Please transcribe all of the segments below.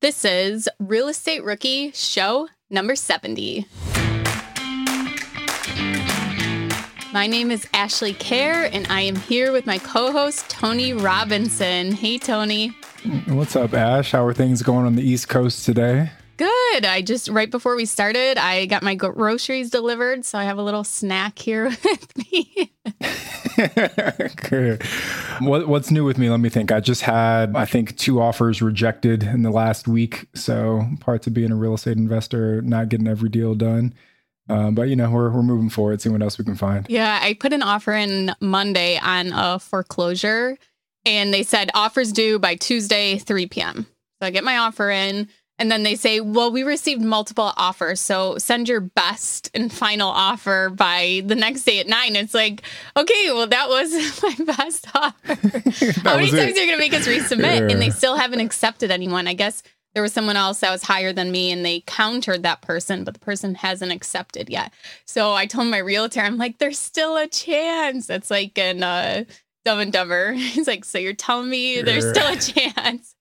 This is Real Estate Rookie Show number 70. My name is Ashley Kehr, and I am here with my co host, Tony Robinson. Hey, Tony. What's up, Ash? How are things going on the East Coast today? Good. I just, right before we started, I got my groceries delivered. So I have a little snack here with me. what, what's new with me? Let me think. I just had, I think, two offers rejected in the last week. So parts of being a real estate investor, not getting every deal done. Um, but you know, we're we're moving forward, seeing what else we can find. Yeah, I put an offer in Monday on a foreclosure, and they said offers due by Tuesday, 3 p.m. So I get my offer in. And then they say, well, we received multiple offers. So send your best and final offer by the next day at nine. It's like, okay, well, that was my best offer. How many times it. are you going to make us resubmit? Yeah. And they still haven't accepted anyone. I guess there was someone else that was higher than me and they countered that person, but the person hasn't accepted yet. So I told my realtor, I'm like, there's still a chance. It's like in uh, Dumb and Dumber. He's like, so you're telling me there's still a chance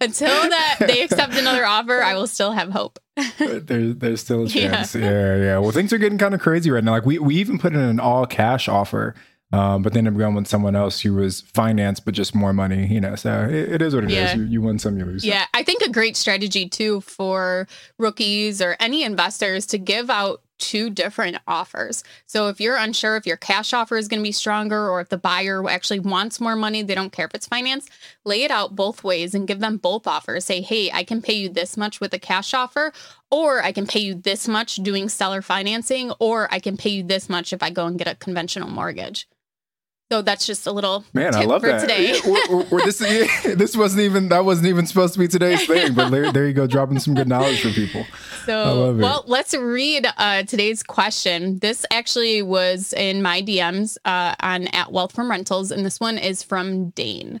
until that they accept another offer, I will still have hope. there's there's still a chance. Yeah. yeah, yeah. Well, things are getting kind of crazy right now. Like we we even put in an all cash offer. Um, but then I'm going with someone else who was financed, but just more money, you know. So it, it is what it yeah. is. You, you win some, you lose. Yeah, I think a great strategy too for rookies or any investors to give out two different offers. So if you're unsure if your cash offer is going to be stronger or if the buyer actually wants more money, they don't care if it's financed, lay it out both ways and give them both offers. Say, hey, I can pay you this much with a cash offer, or I can pay you this much doing seller financing, or I can pay you this much if I go and get a conventional mortgage. So that's just a little man. I love that. Today, we're, we're, this this wasn't even that wasn't even supposed to be today's thing, but there, there you go, dropping some good knowledge for people. So, well, let's read uh, today's question. This actually was in my DMs uh, on at Wealth from Rentals, and this one is from Dane.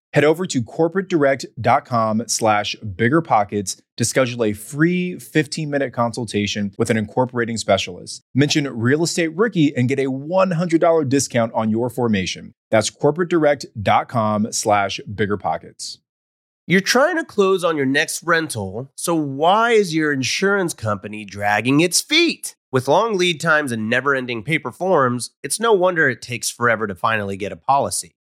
Head over to corporatedirect.com slash biggerpockets to schedule a free 15-minute consultation with an incorporating specialist. Mention Real Estate Rookie and get a $100 discount on your formation. That's corporatedirect.com slash biggerpockets. You're trying to close on your next rental, so why is your insurance company dragging its feet? With long lead times and never ending paper forms, it's no wonder it takes forever to finally get a policy.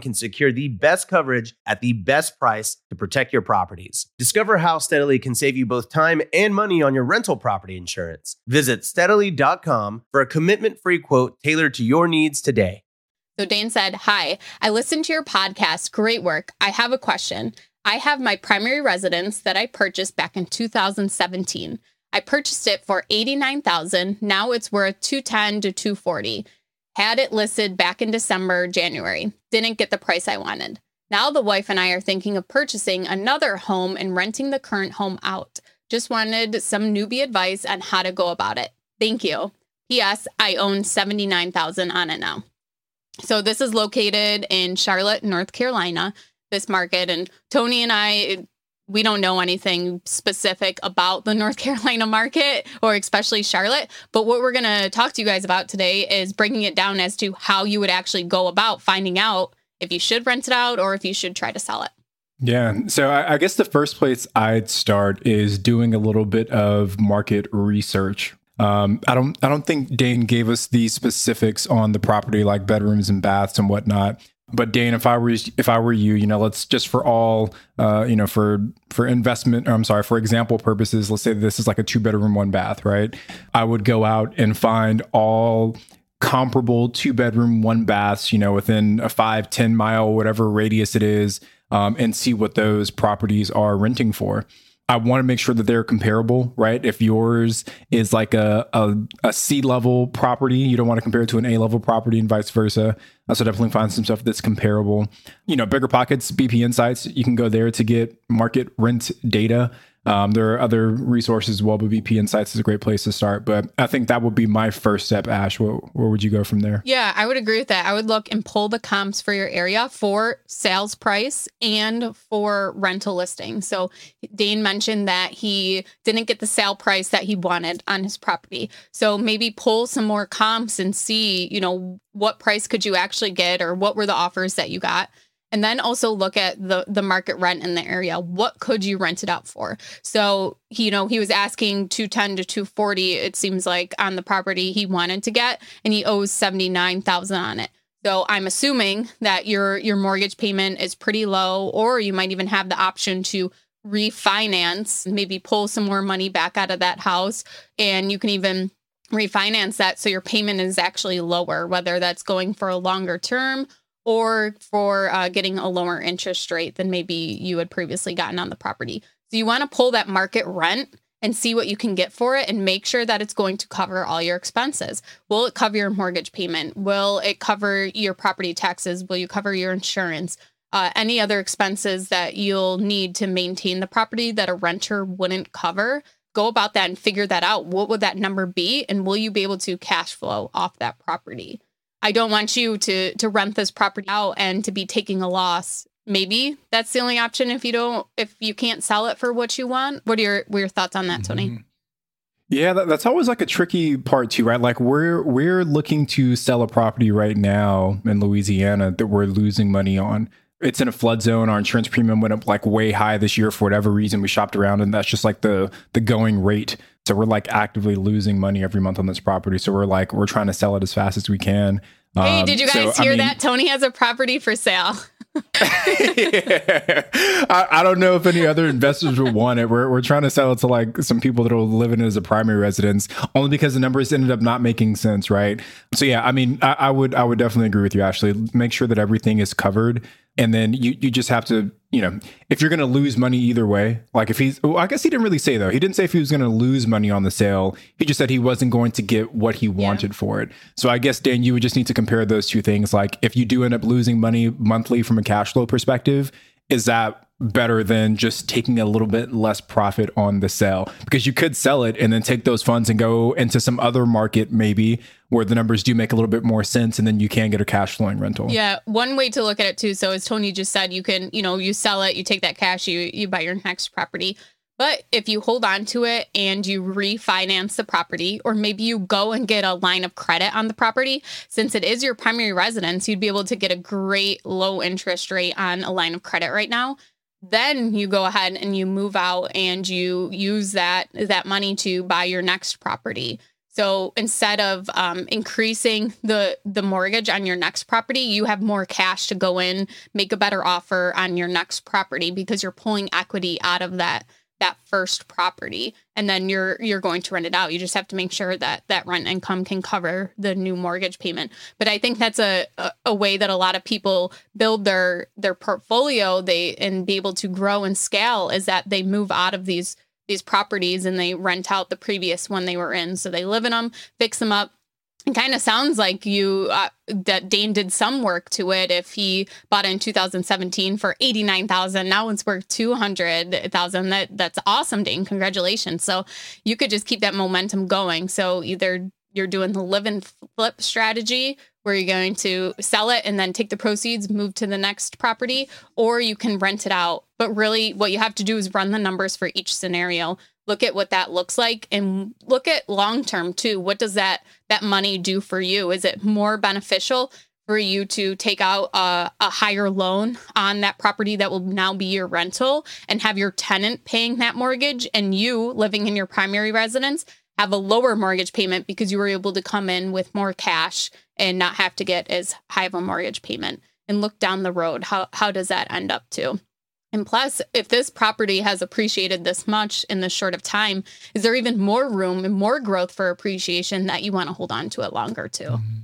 can secure the best coverage at the best price to protect your properties. Discover how Steadily can save you both time and money on your rental property insurance. Visit steadily.com for a commitment free quote tailored to your needs today. So Dane said, Hi, I listened to your podcast. Great work. I have a question. I have my primary residence that I purchased back in 2017. I purchased it for 89,000. Now it's worth 210 to 240. Had it listed back in December, January. Didn't get the price I wanted. Now the wife and I are thinking of purchasing another home and renting the current home out. Just wanted some newbie advice on how to go about it. Thank you. P.S. I own 79,000 on it now. So this is located in Charlotte, North Carolina, this market and Tony and I we don't know anything specific about the North Carolina market or especially Charlotte. But what we're going to talk to you guys about today is breaking it down as to how you would actually go about finding out if you should rent it out or if you should try to sell it. Yeah. So I, I guess the first place I'd start is doing a little bit of market research. Um, I don't. I don't think Dane gave us the specifics on the property, like bedrooms and baths and whatnot. But Dane, if I were if I were you, you know, let's just for all, uh, you know, for for investment, I'm sorry, for example purposes, let's say this is like a two bedroom, one bath, right? I would go out and find all comparable two bedroom, one baths, you know, within a five, 10 mile, whatever radius it is, um, and see what those properties are renting for. I want to make sure that they're comparable, right? If yours is like a, a, a C level property, you don't want to compare it to an A level property and vice versa. So definitely find some stuff that's comparable. You know, bigger pockets, BP Insights, you can go there to get market rent data. Um, there are other resources well, BP Insights is a great place to start. But I think that would be my first step, Ash. Where, where would you go from there? Yeah, I would agree with that. I would look and pull the comps for your area for sales price and for rental listing. So Dane mentioned that he didn't get the sale price that he wanted on his property. So maybe pull some more comps and see, you know, what price could you actually get or what were the offers that you got and then also look at the the market rent in the area. What could you rent it out for? So you know he was asking 210 to 240 it seems like on the property he wanted to get and he owes 79,000 on it. So i'm assuming that your your mortgage payment is pretty low or you might even have the option to refinance maybe pull some more money back out of that house and you can even refinance that so your payment is actually lower whether that's going for a longer term or for uh, getting a lower interest rate than maybe you had previously gotten on the property. So you want to pull that market rent and see what you can get for it and make sure that it's going to cover all your expenses. Will it cover your mortgage payment? Will it cover your property taxes? Will you cover your insurance? Uh, any other expenses that you'll need to maintain the property that a renter wouldn't cover? Go about that and figure that out. What would that number be? And will you be able to cash flow off that property? I don't want you to to rent this property out and to be taking a loss. Maybe that's the only option if you don't if you can't sell it for what you want. What are your what are your thoughts on that, Tony? Mm-hmm. Yeah, that, that's always like a tricky part too, right? Like we're we're looking to sell a property right now in Louisiana that we're losing money on. It's in a flood zone. Our insurance premium went up like way high this year for whatever reason. We shopped around, and that's just like the the going rate. So we're like actively losing money every month on this property. So we're like, we're trying to sell it as fast as we can. Hey, um, did you guys so, hear I mean, that? Tony has a property for sale. yeah. I, I, don't know if any other investors would want it. We're, we're trying to sell it to like some people that will live in it as a primary residence, only because the numbers ended up not making sense, right? So yeah, I mean, I, I would I would definitely agree with you, Ashley. Make sure that everything is covered and then you you just have to you know if you're going to lose money either way like if he's well, i guess he didn't really say though. He didn't say if he was going to lose money on the sale. He just said he wasn't going to get what he wanted yeah. for it. So i guess dan you would just need to compare those two things. Like if you do end up losing money monthly from a cash flow perspective is that better than just taking a little bit less profit on the sale? Because you could sell it and then take those funds and go into some other market maybe where the numbers do make a little bit more sense and then you can get a cash flowing rental. Yeah, one way to look at it too. So as Tony just said, you can, you know, you sell it, you take that cash, you you buy your next property. But if you hold on to it and you refinance the property, or maybe you go and get a line of credit on the property, since it is your primary residence, you'd be able to get a great low interest rate on a line of credit right now then you go ahead and you move out and you use that that money to buy your next property so instead of um, increasing the the mortgage on your next property you have more cash to go in make a better offer on your next property because you're pulling equity out of that that first property. And then you're you're going to rent it out. You just have to make sure that that rent income can cover the new mortgage payment. But i think that's a, a, a way that a lot of people build their their portfolio they and be able to grow and scale is that they move out of these these properties and they rent out the previous one they were in so they live in them fix them up it kind of sounds like you uh, that Dane did some work to it. If he bought in 2017 for 89,000, now it's worth 200,000. That that's awesome, Dane. Congratulations. So you could just keep that momentum going. So either you're doing the live and flip strategy where you're going to sell it and then take the proceeds, move to the next property, or you can rent it out. But really, what you have to do is run the numbers for each scenario. Look at what that looks like and look at long term too. What does that that money do for you? Is it more beneficial for you to take out a, a, higher loan on that property that will now be your rental and have your tenant paying that mortgage and you living in your primary residence have a lower mortgage payment because you were able to come in with more cash and not have to get as high of a mortgage payment and look down the road how how does that end up to and plus, if this property has appreciated this much in this short of time, is there even more room and more growth for appreciation that you want to hold on to it longer too? Mm-hmm.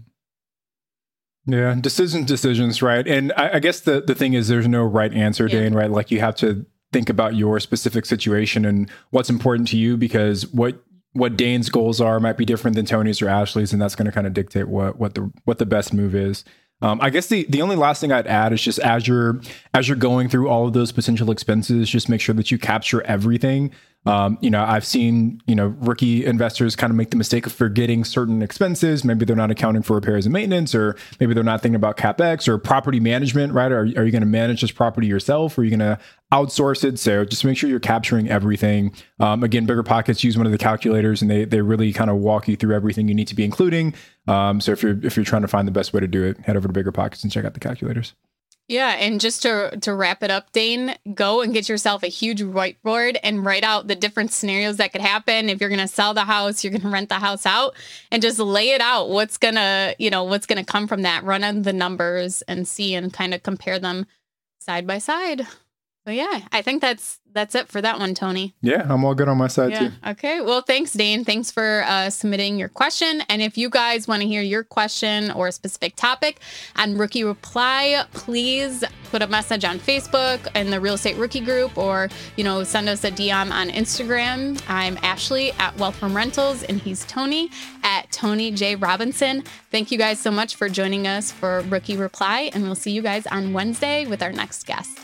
Yeah, decisions, decisions, right? And I, I, guess the the thing is, there's no right answer, yeah. Dane. Right? Like you have to think about your specific situation and what's important to you, because what what Dane's goals are might be different than Tony's or Ashley's, and that's going to kind of dictate what what the what the best move is. Um, I guess the, the only last thing I'd add is just as you're as you're going through all of those potential expenses, just make sure that you capture everything. Um, you know, I've seen you know rookie investors kind of make the mistake of forgetting certain expenses. Maybe they're not accounting for repairs and maintenance, or maybe they're not thinking about capex or property management. Right? Are, are you going to manage this property yourself, or are you going to outsource it? So just make sure you're capturing everything. Um, again, bigger pockets use one of the calculators, and they they really kind of walk you through everything you need to be including. Um, so if you're if you're trying to find the best way to do it, head over to bigger pockets and check out the calculators. Yeah, and just to to wrap it up, Dane, go and get yourself a huge whiteboard and write out the different scenarios that could happen. If you're going to sell the house, you're going to rent the house out, and just lay it out. What's gonna, you know, what's gonna come from that? Run on the numbers and see and kind of compare them side by side. So yeah, I think that's that's it for that one, Tony. Yeah, I'm all good on my side yeah. too. Okay. Well, thanks, Dane. Thanks for uh, submitting your question. And if you guys want to hear your question or a specific topic on Rookie Reply, please put a message on Facebook in the Real Estate Rookie Group, or you know, send us a DM on Instagram. I'm Ashley at Wealth from Rentals, and he's Tony at Tony J Robinson. Thank you guys so much for joining us for Rookie Reply, and we'll see you guys on Wednesday with our next guest.